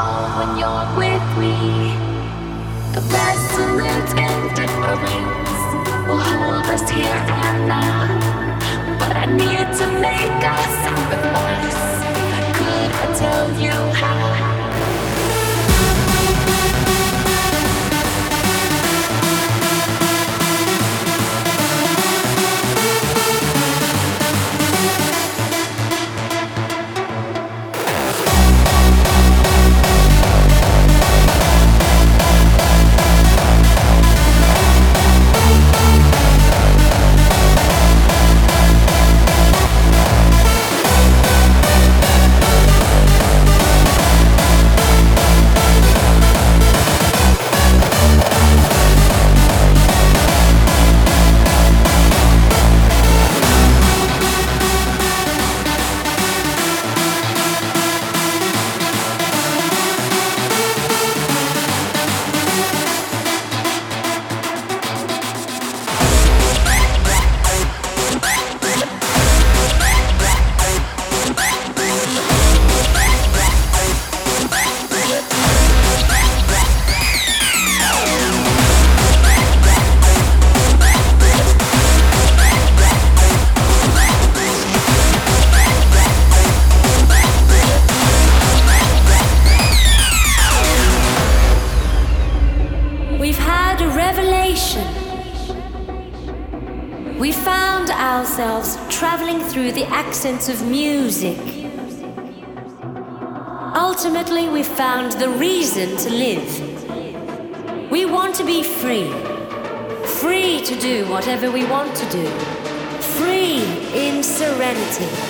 All when you're with me, the resolute indifference will hold us here and now. But I need to make a sacrifice. Could I tell you how? Accents of music. Ultimately, we found the reason to live. We want to be free. Free to do whatever we want to do. Free in serenity.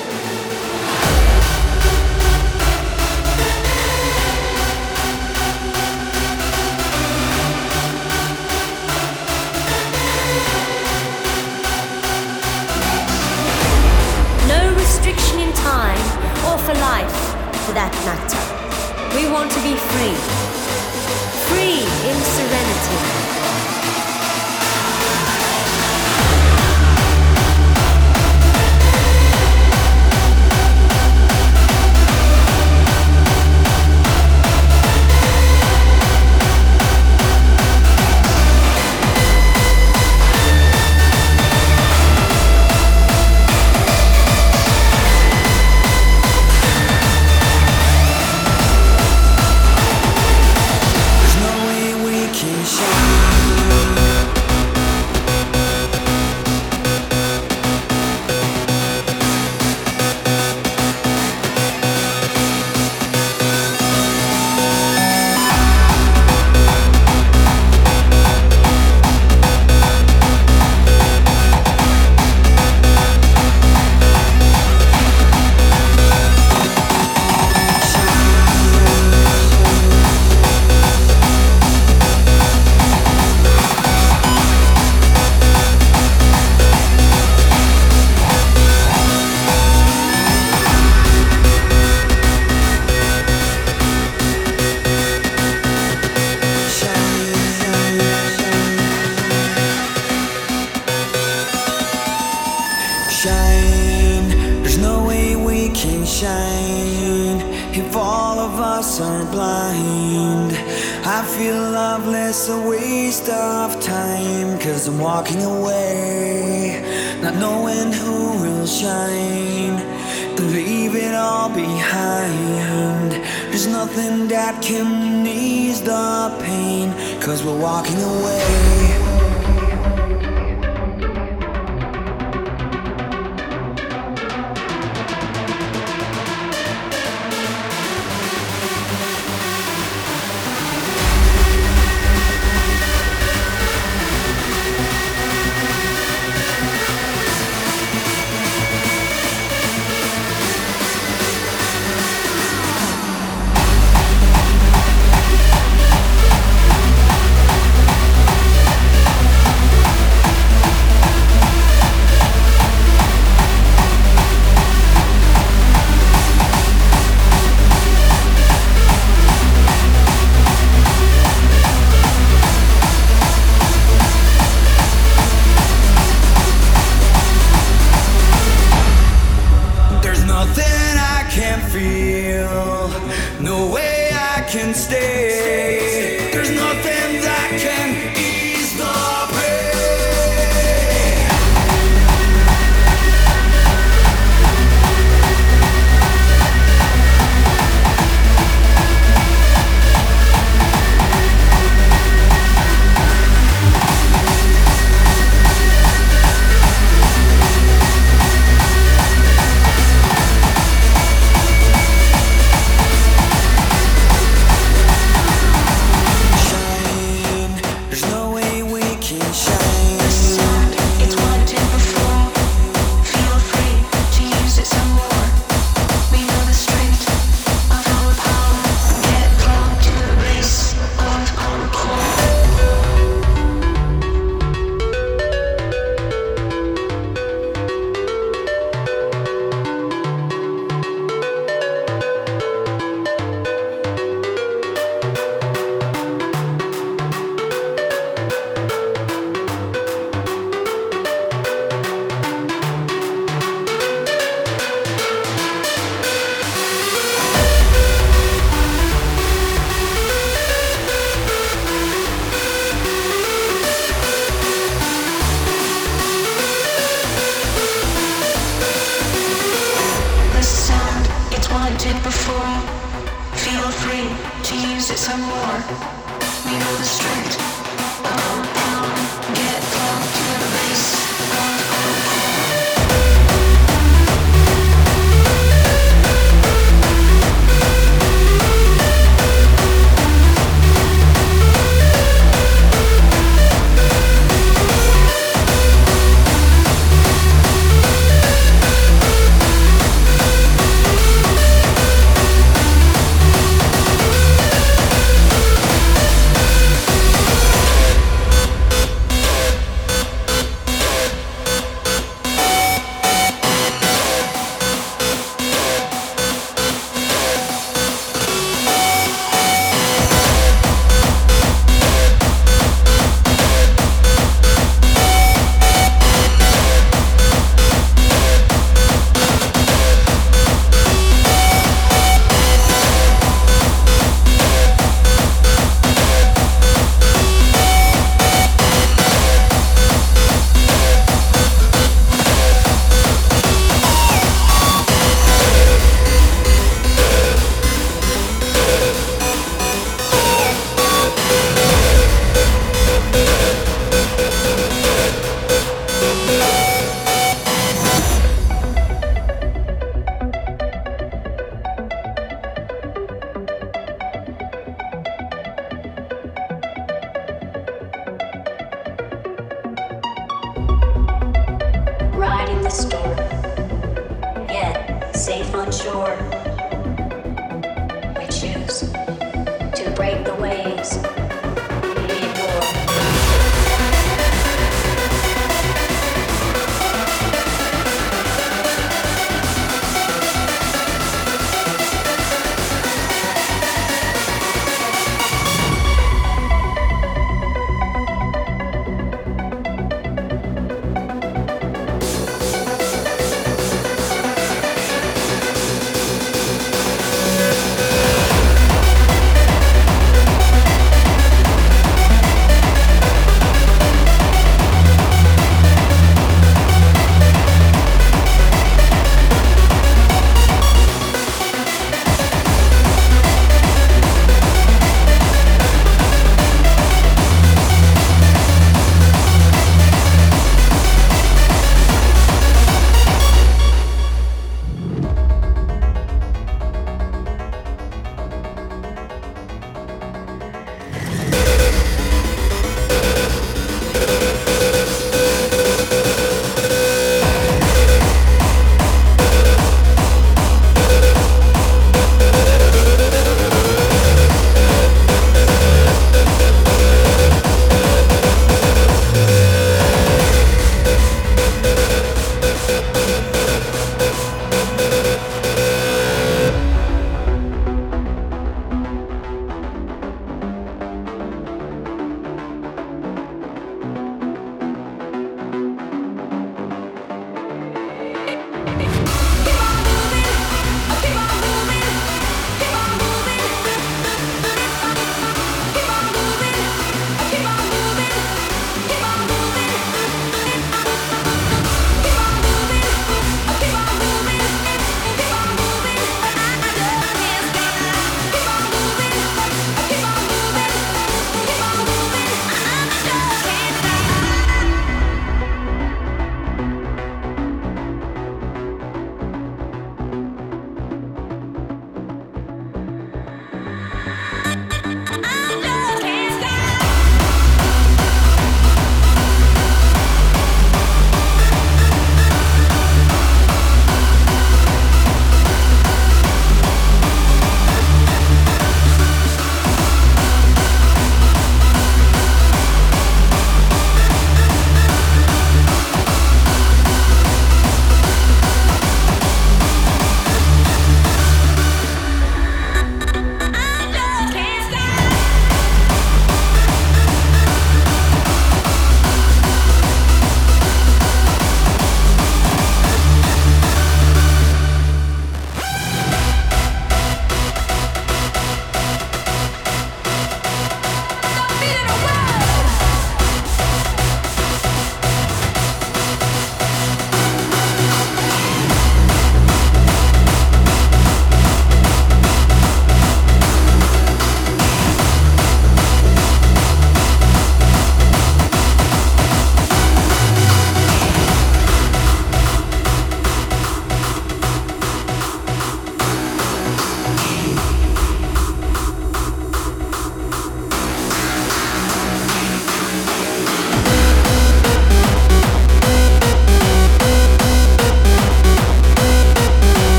For life, for that matter. We want to be free. Free in serenity. It's a waste of time, cause I'm walking away, not knowing who will shine. And leave it all behind. There's nothing that can ease the pain, cause we're walking away.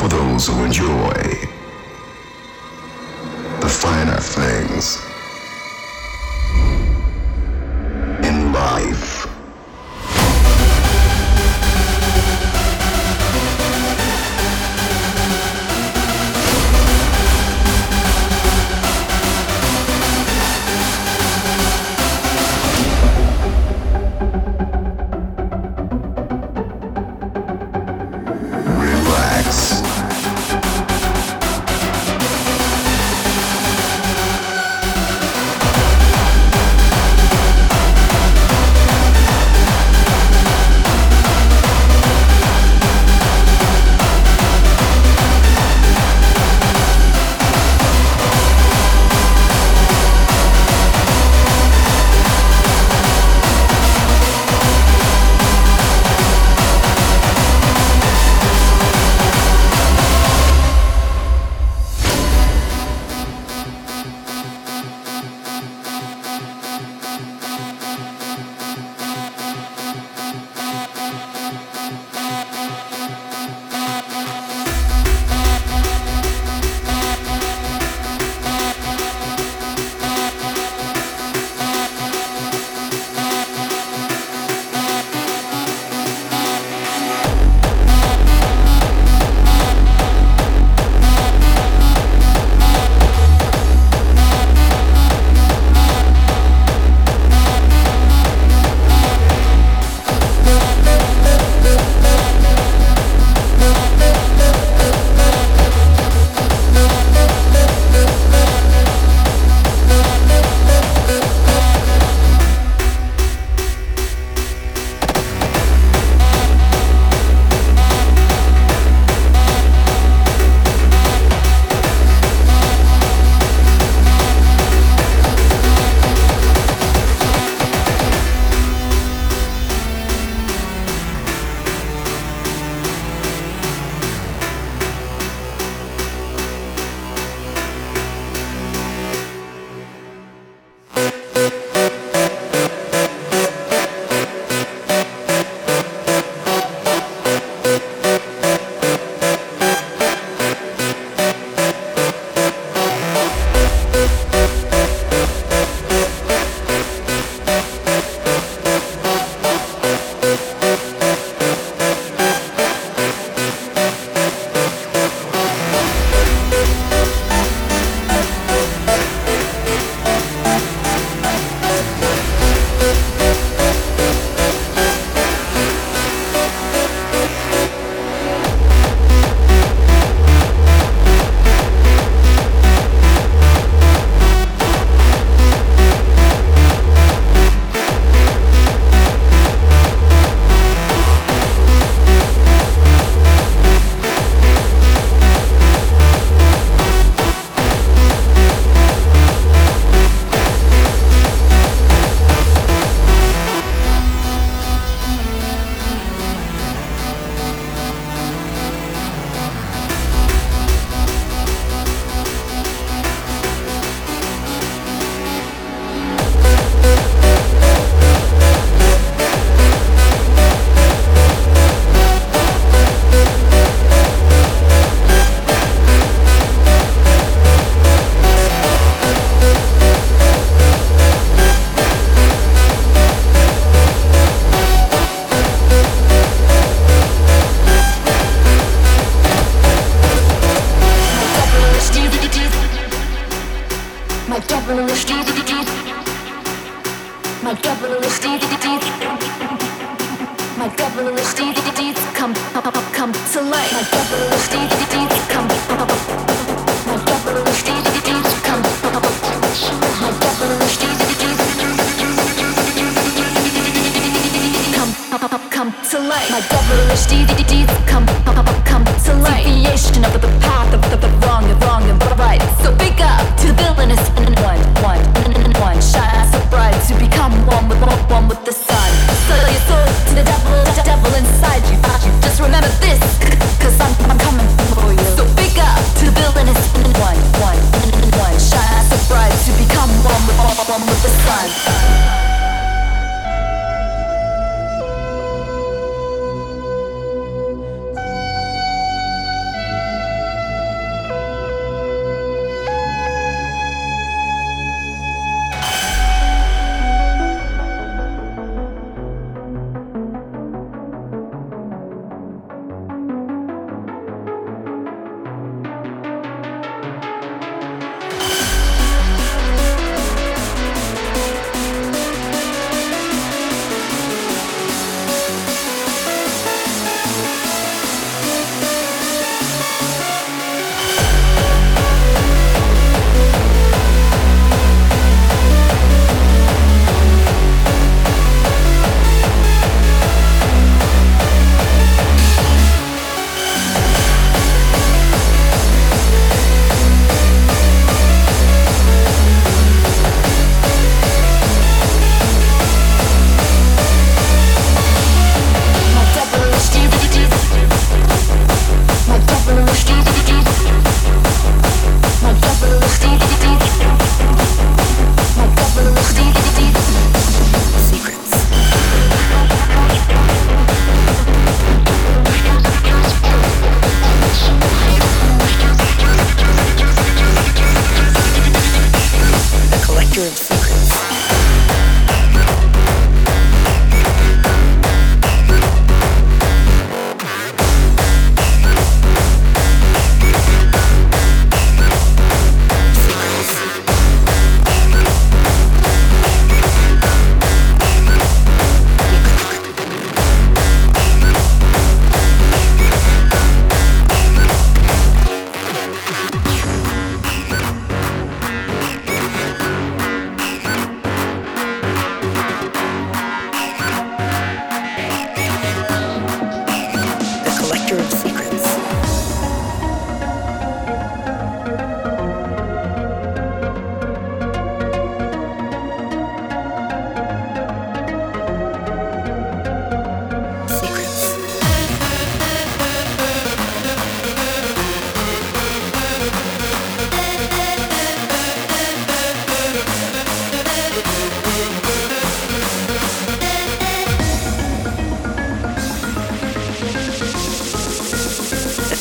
For those who enjoy the finer things.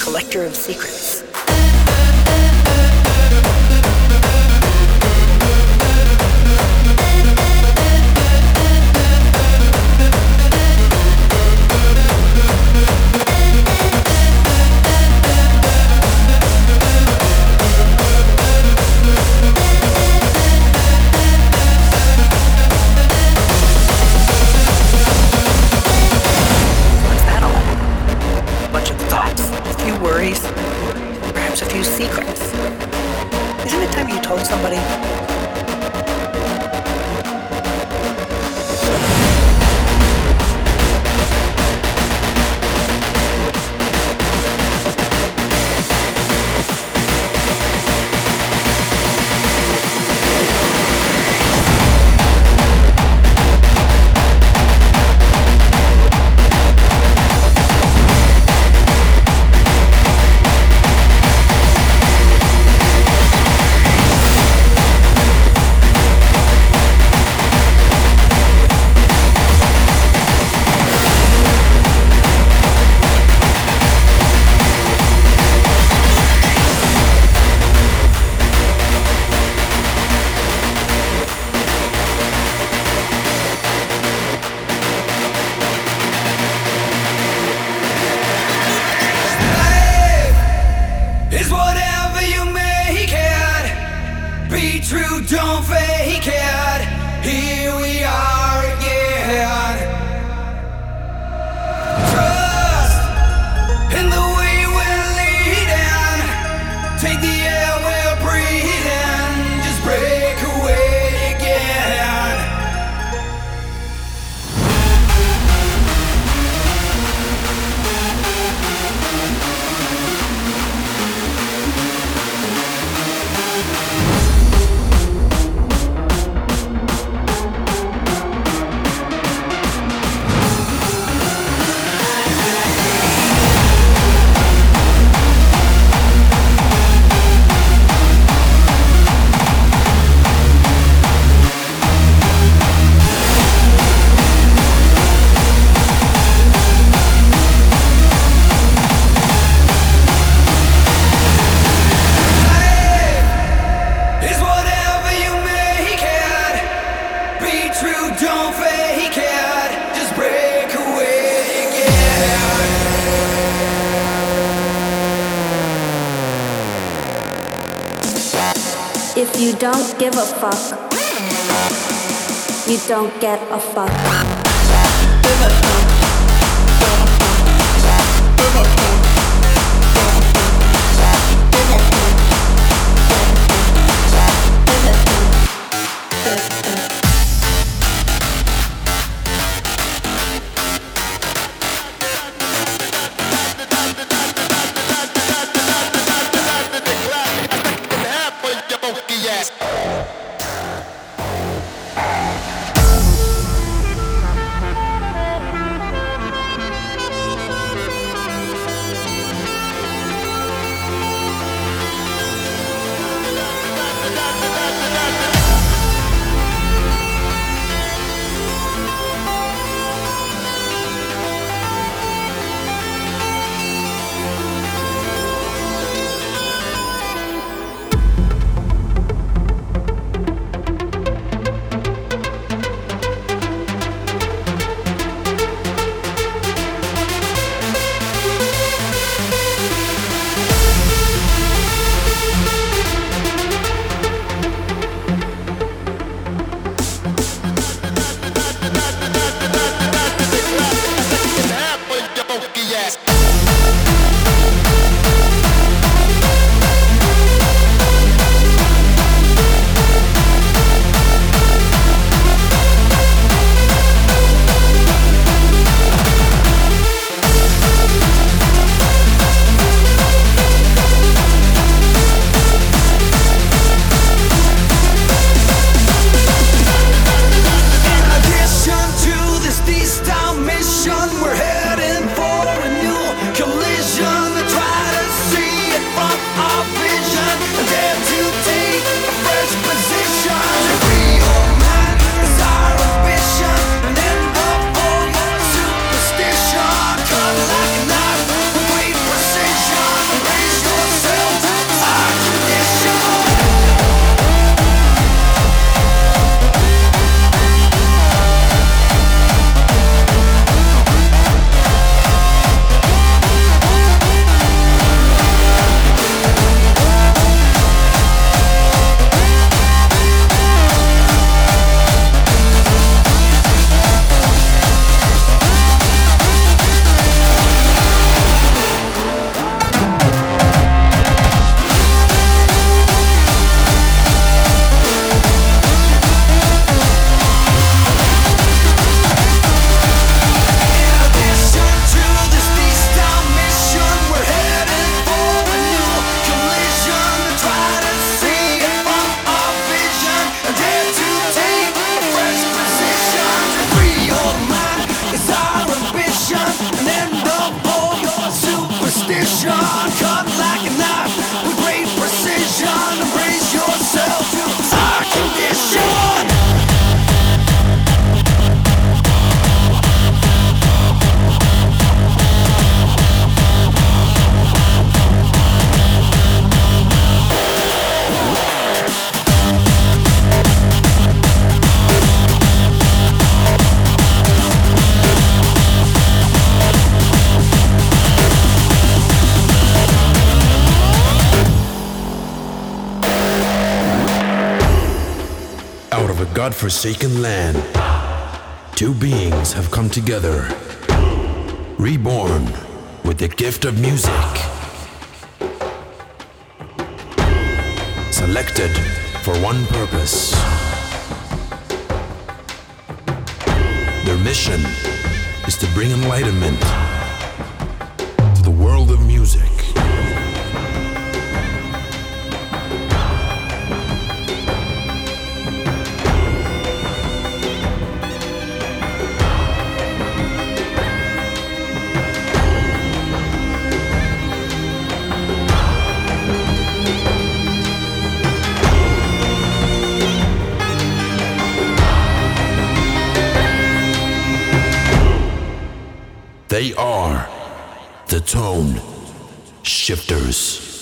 collector of secrets. You don't get a fuck. Godforsaken land, two beings have come together, reborn with the gift of music. Selected for one purpose. Their mission is to bring enlightenment shifters.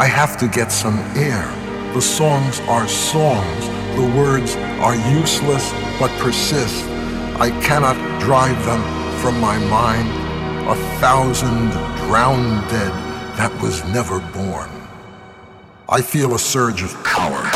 I have to get some air. The songs are songs. The words are useless but persist. I cannot drive them from my mind. A thousand drowned dead that was never born. I feel a surge of power.